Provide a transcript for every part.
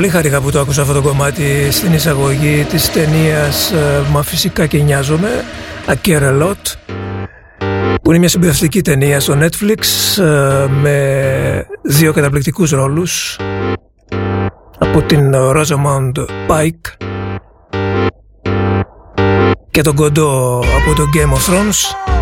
Πολύ χαρήκα που το άκουσα αυτό το κομμάτι στην εισαγωγή της ταινίας ε, «Μα φυσικά και νοιάζομαι» «A Care A Lot» που είναι μια συμπειραστική ταινία στο Netflix ε, με δύο καταπληκτικούς ρόλους από την Rosamund Pike και τον κοντό από το Game of Thrones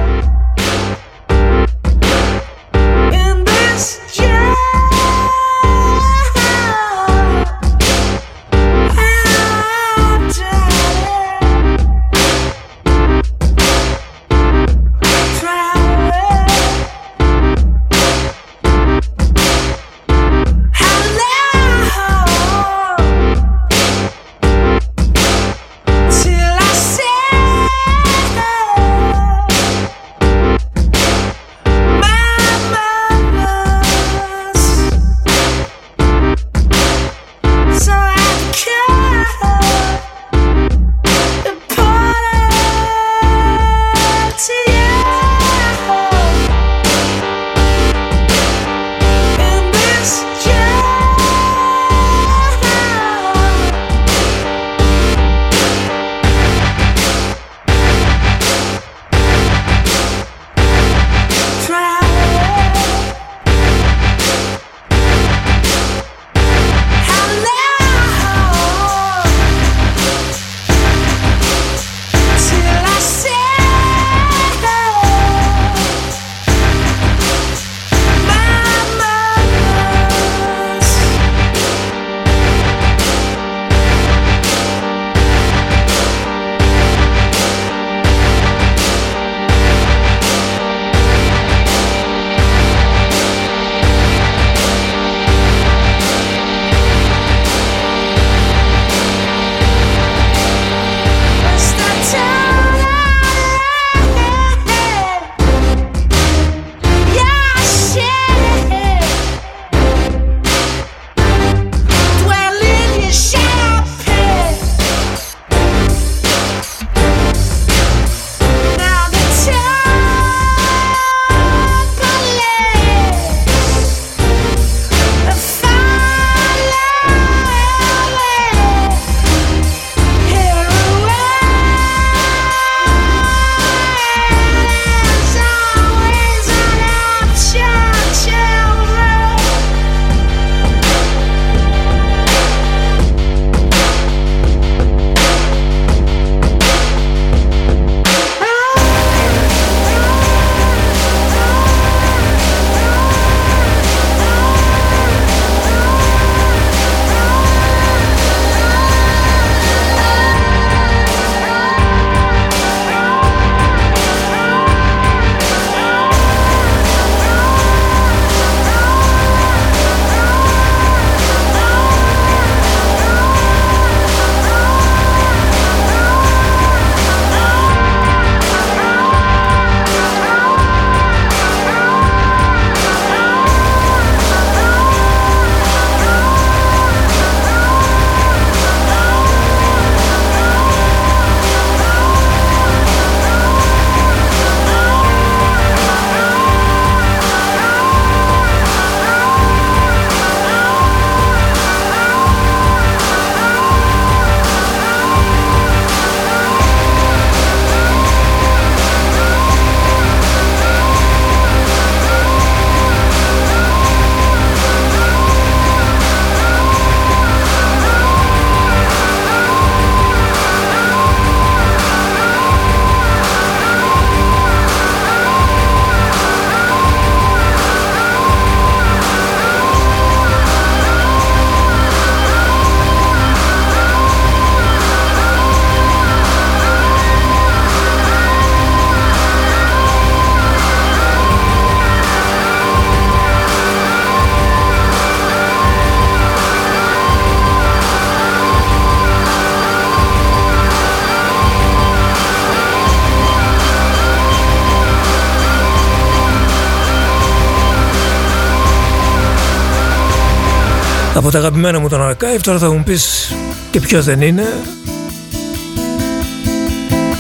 από τα αγαπημένα μου τον Archive τώρα θα μου πεις και ποιος δεν είναι.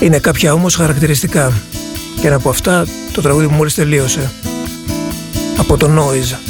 Είναι κάποια όμως χαρακτηριστικά. Και ένα από αυτά το τραγούδι που μόλις τελείωσε. Από το Noise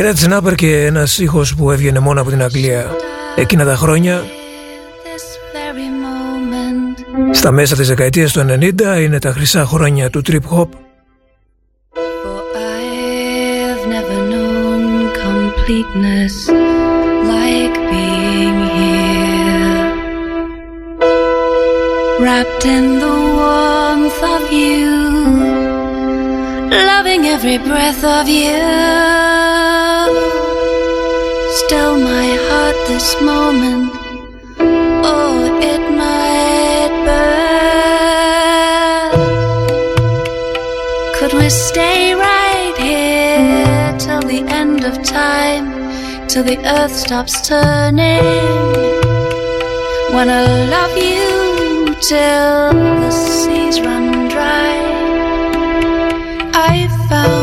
Η Red Snapper και ένας ήχος που έβγαινε μόνο από την Αγγλία εκείνα τα χρόνια στα μέσα της δεκαετίας του 90 είναι τα χρυσά χρόνια του trip hop. Like being here wrapped in the warmth of you loving every breath of you still my heart this moment. Oh it might burn. Could we stay right here till the end of time? Till the earth stops turning. Wanna love you till the seas run dry. I found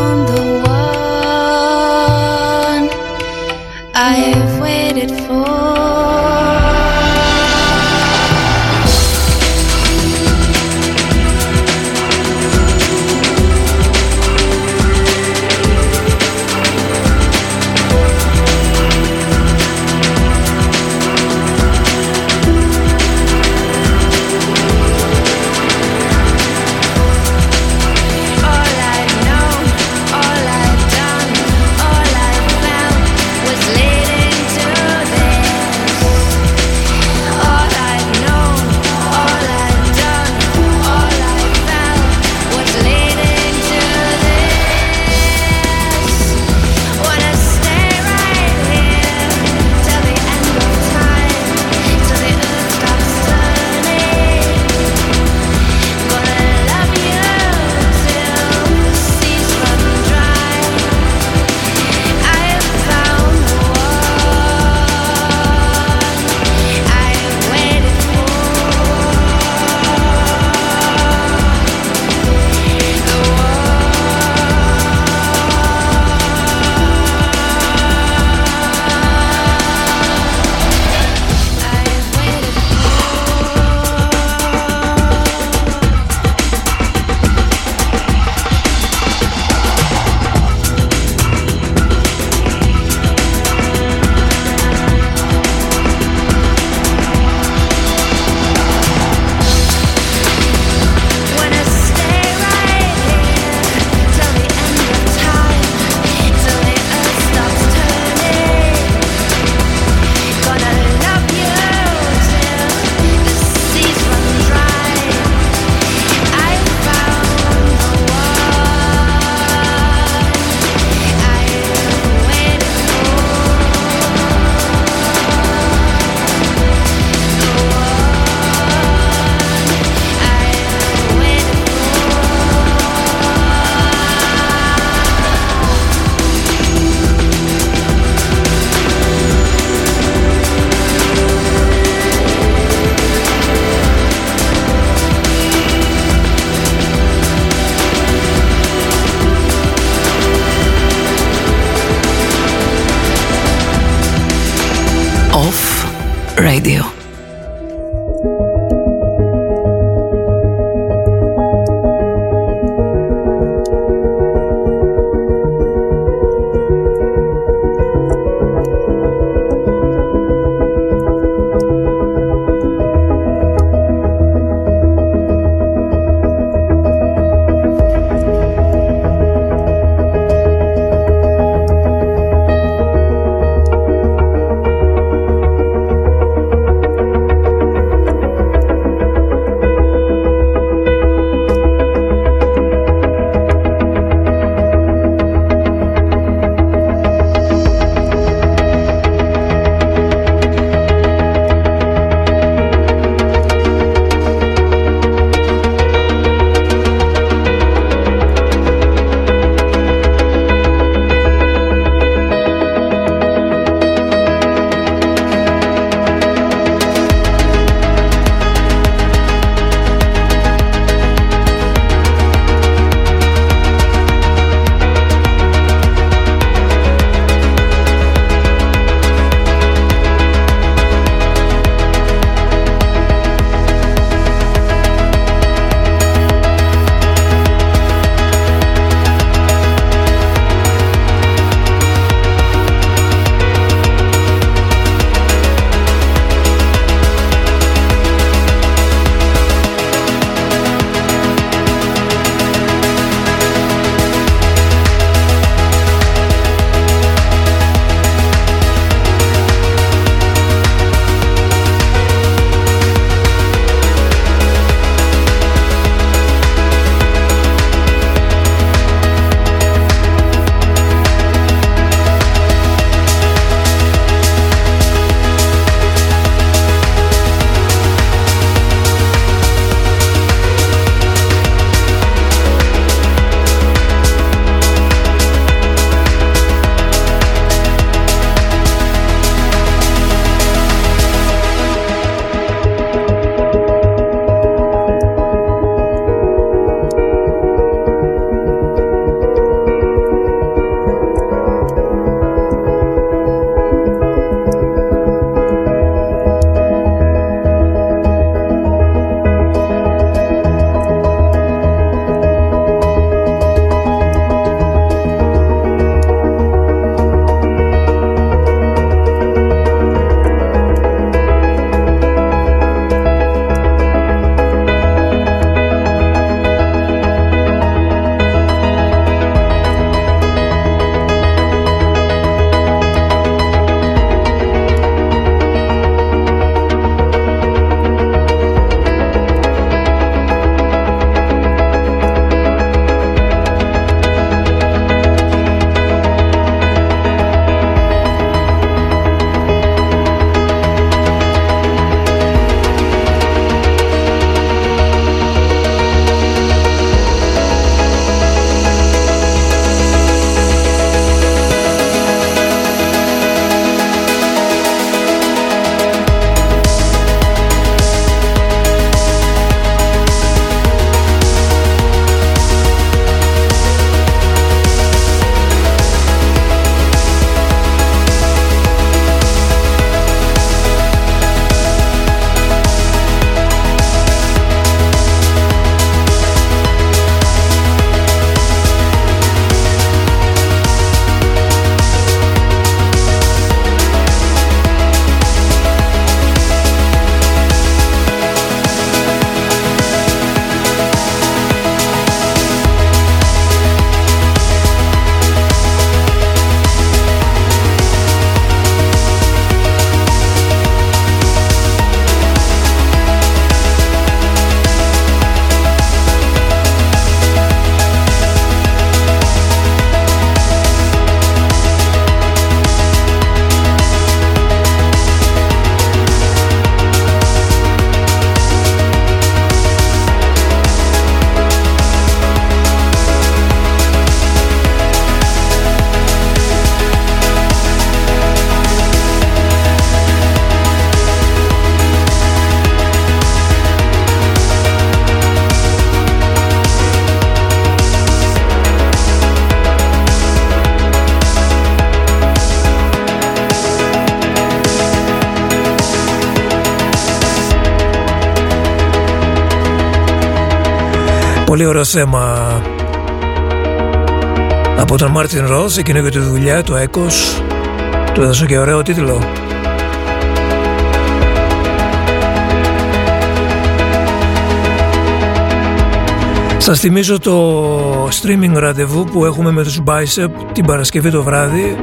Πολύ ωραίο θέμα από τον Μάρτιν Ροζ, εκείνο και τη δουλειά, το Έκος. Του έδωσε και ωραίο τίτλο. Σας θυμίζω το streaming ραντεβού που έχουμε με τους Bicep την Παρασκευή το βράδυ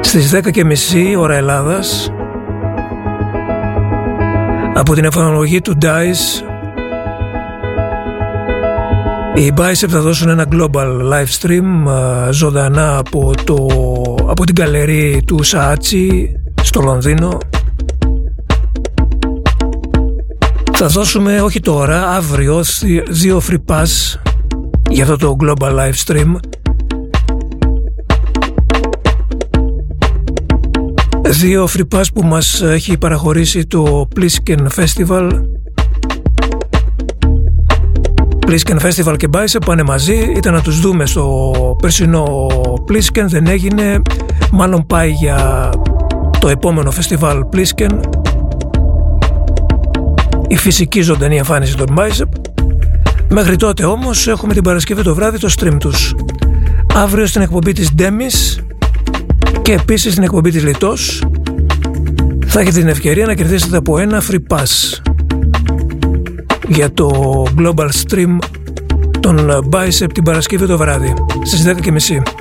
στις 10.30 ώρα Ελλάδας από την εφαρμογή του DICE οι Bicep θα δώσουν ένα global live stream ζωντανά από, το, από την καλερί του Σάτσι στο Λονδίνο. Θα δώσουμε όχι τώρα, αύριο δύο free pass για αυτό το global live stream. Δύο free pass που μας έχει παραχωρήσει το Plisken Festival Plisken Festival και Bicep πάνε μαζί. Ήταν να τους δούμε στο περσινό Plisken δεν έγινε. Μάλλον πάει για το επόμενο φεστιβάλ Plisken η φυσική ζωντανή εμφάνιση των Bicep. Μέχρι τότε όμως έχουμε την Παρασκευή το βράδυ το stream τους. Αύριο στην εκπομπή της Demis και επίσης στην εκπομπή της Λιτός. Θα έχετε την ευκαιρία να κερδίσετε από ένα free pass για το global stream των Bicep την Παρασκευή το βράδυ στις 10.30.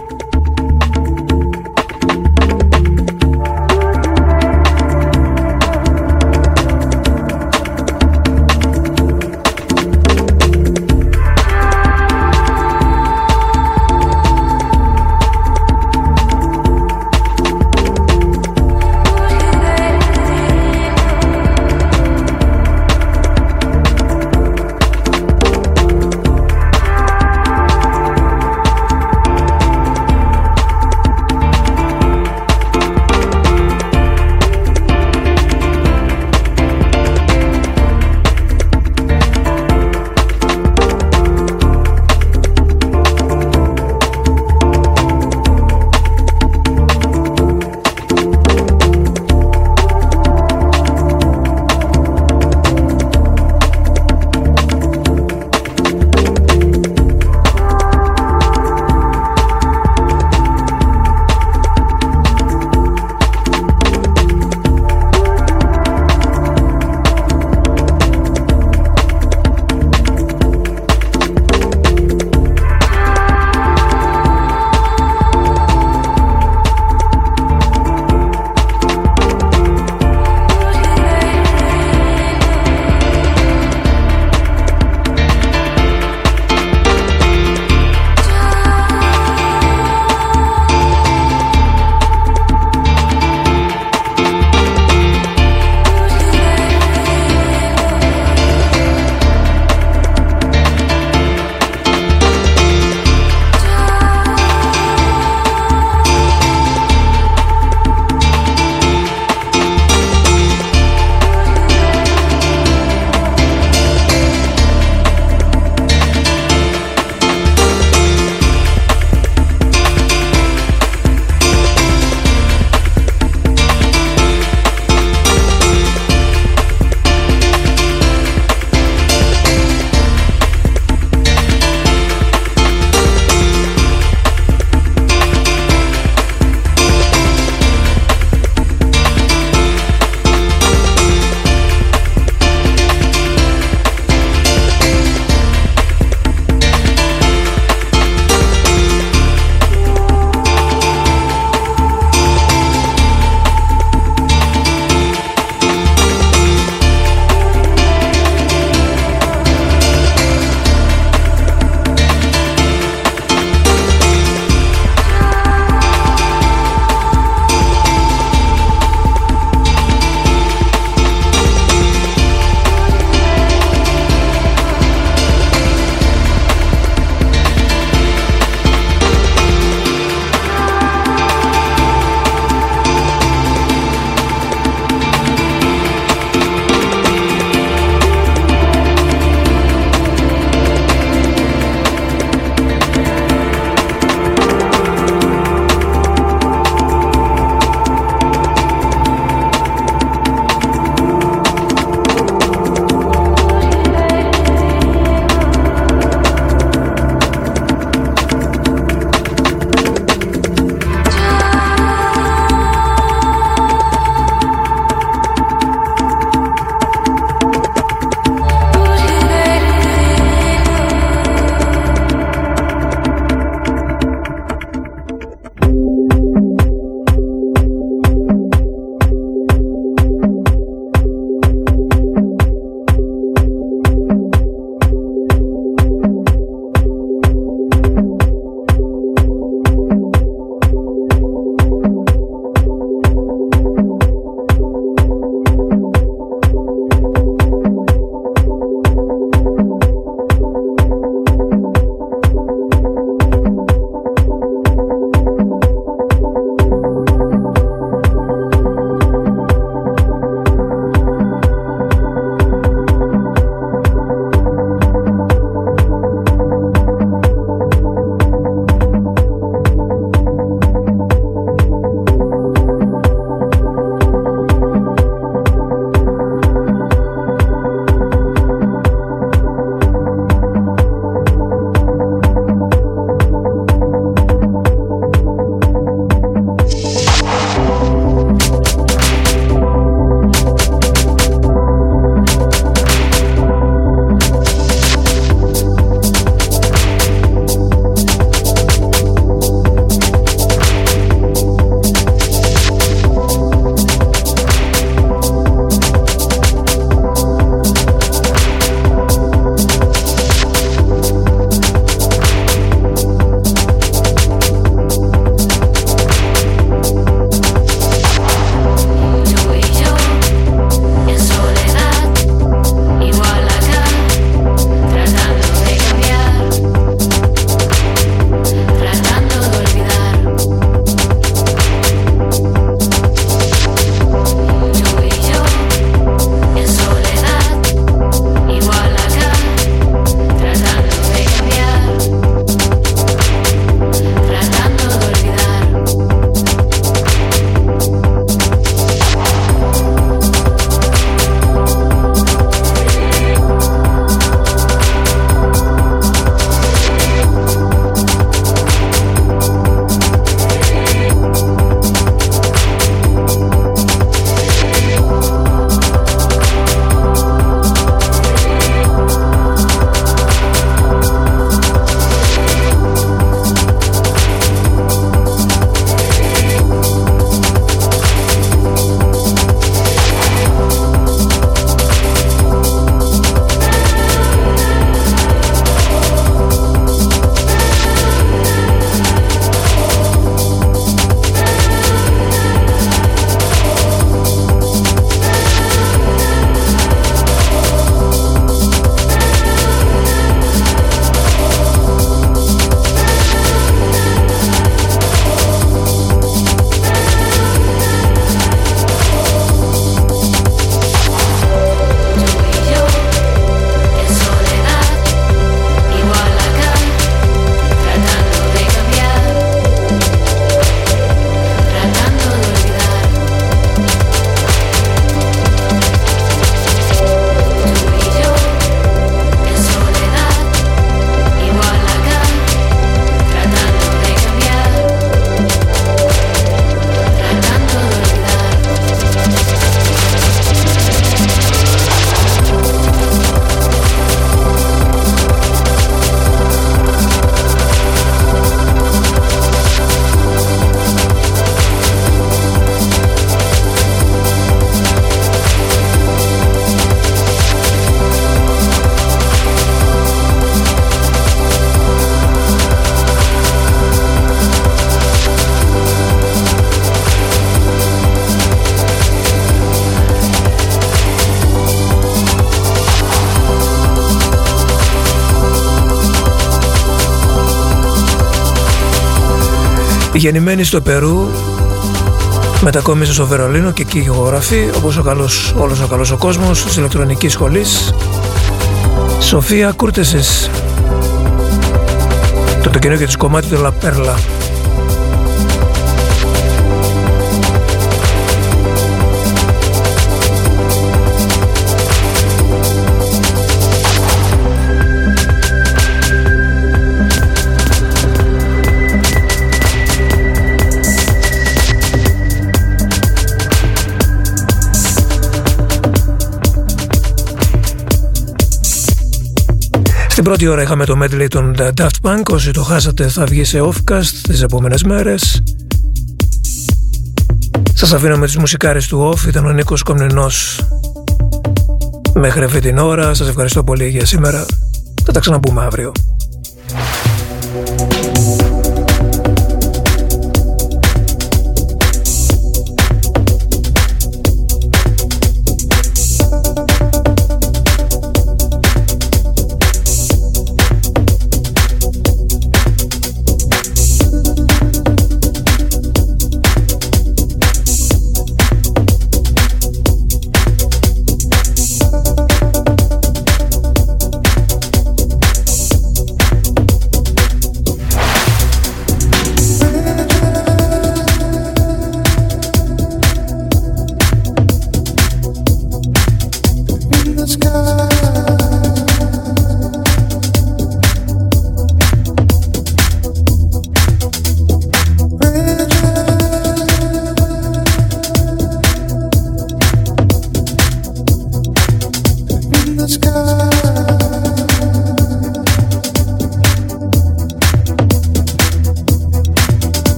Γεννημένη στο Περού, μετακόμισε στο Βερολίνο και εκεί ηχογραφεί, όπως ο καλός, όλος ο καλός ο κόσμος της ηλεκτρονικής σχολής. Σοφία Κούρτεσης. Το, το καινούργιο της κομμάτι του Λαπέρλα. Πρώτη ώρα είχαμε το medley των Daft Punk. Όσοι το χάσατε θα βγει σε offcast τις επόμενες μέρες. Σας αφήνω με τις μουσικάρες του off. Ήταν ο Νίκος Κομνηνός μέχρι αυτή την ώρα. Σας ευχαριστώ πολύ για σήμερα. Θα τα ξαναπούμε αύριο.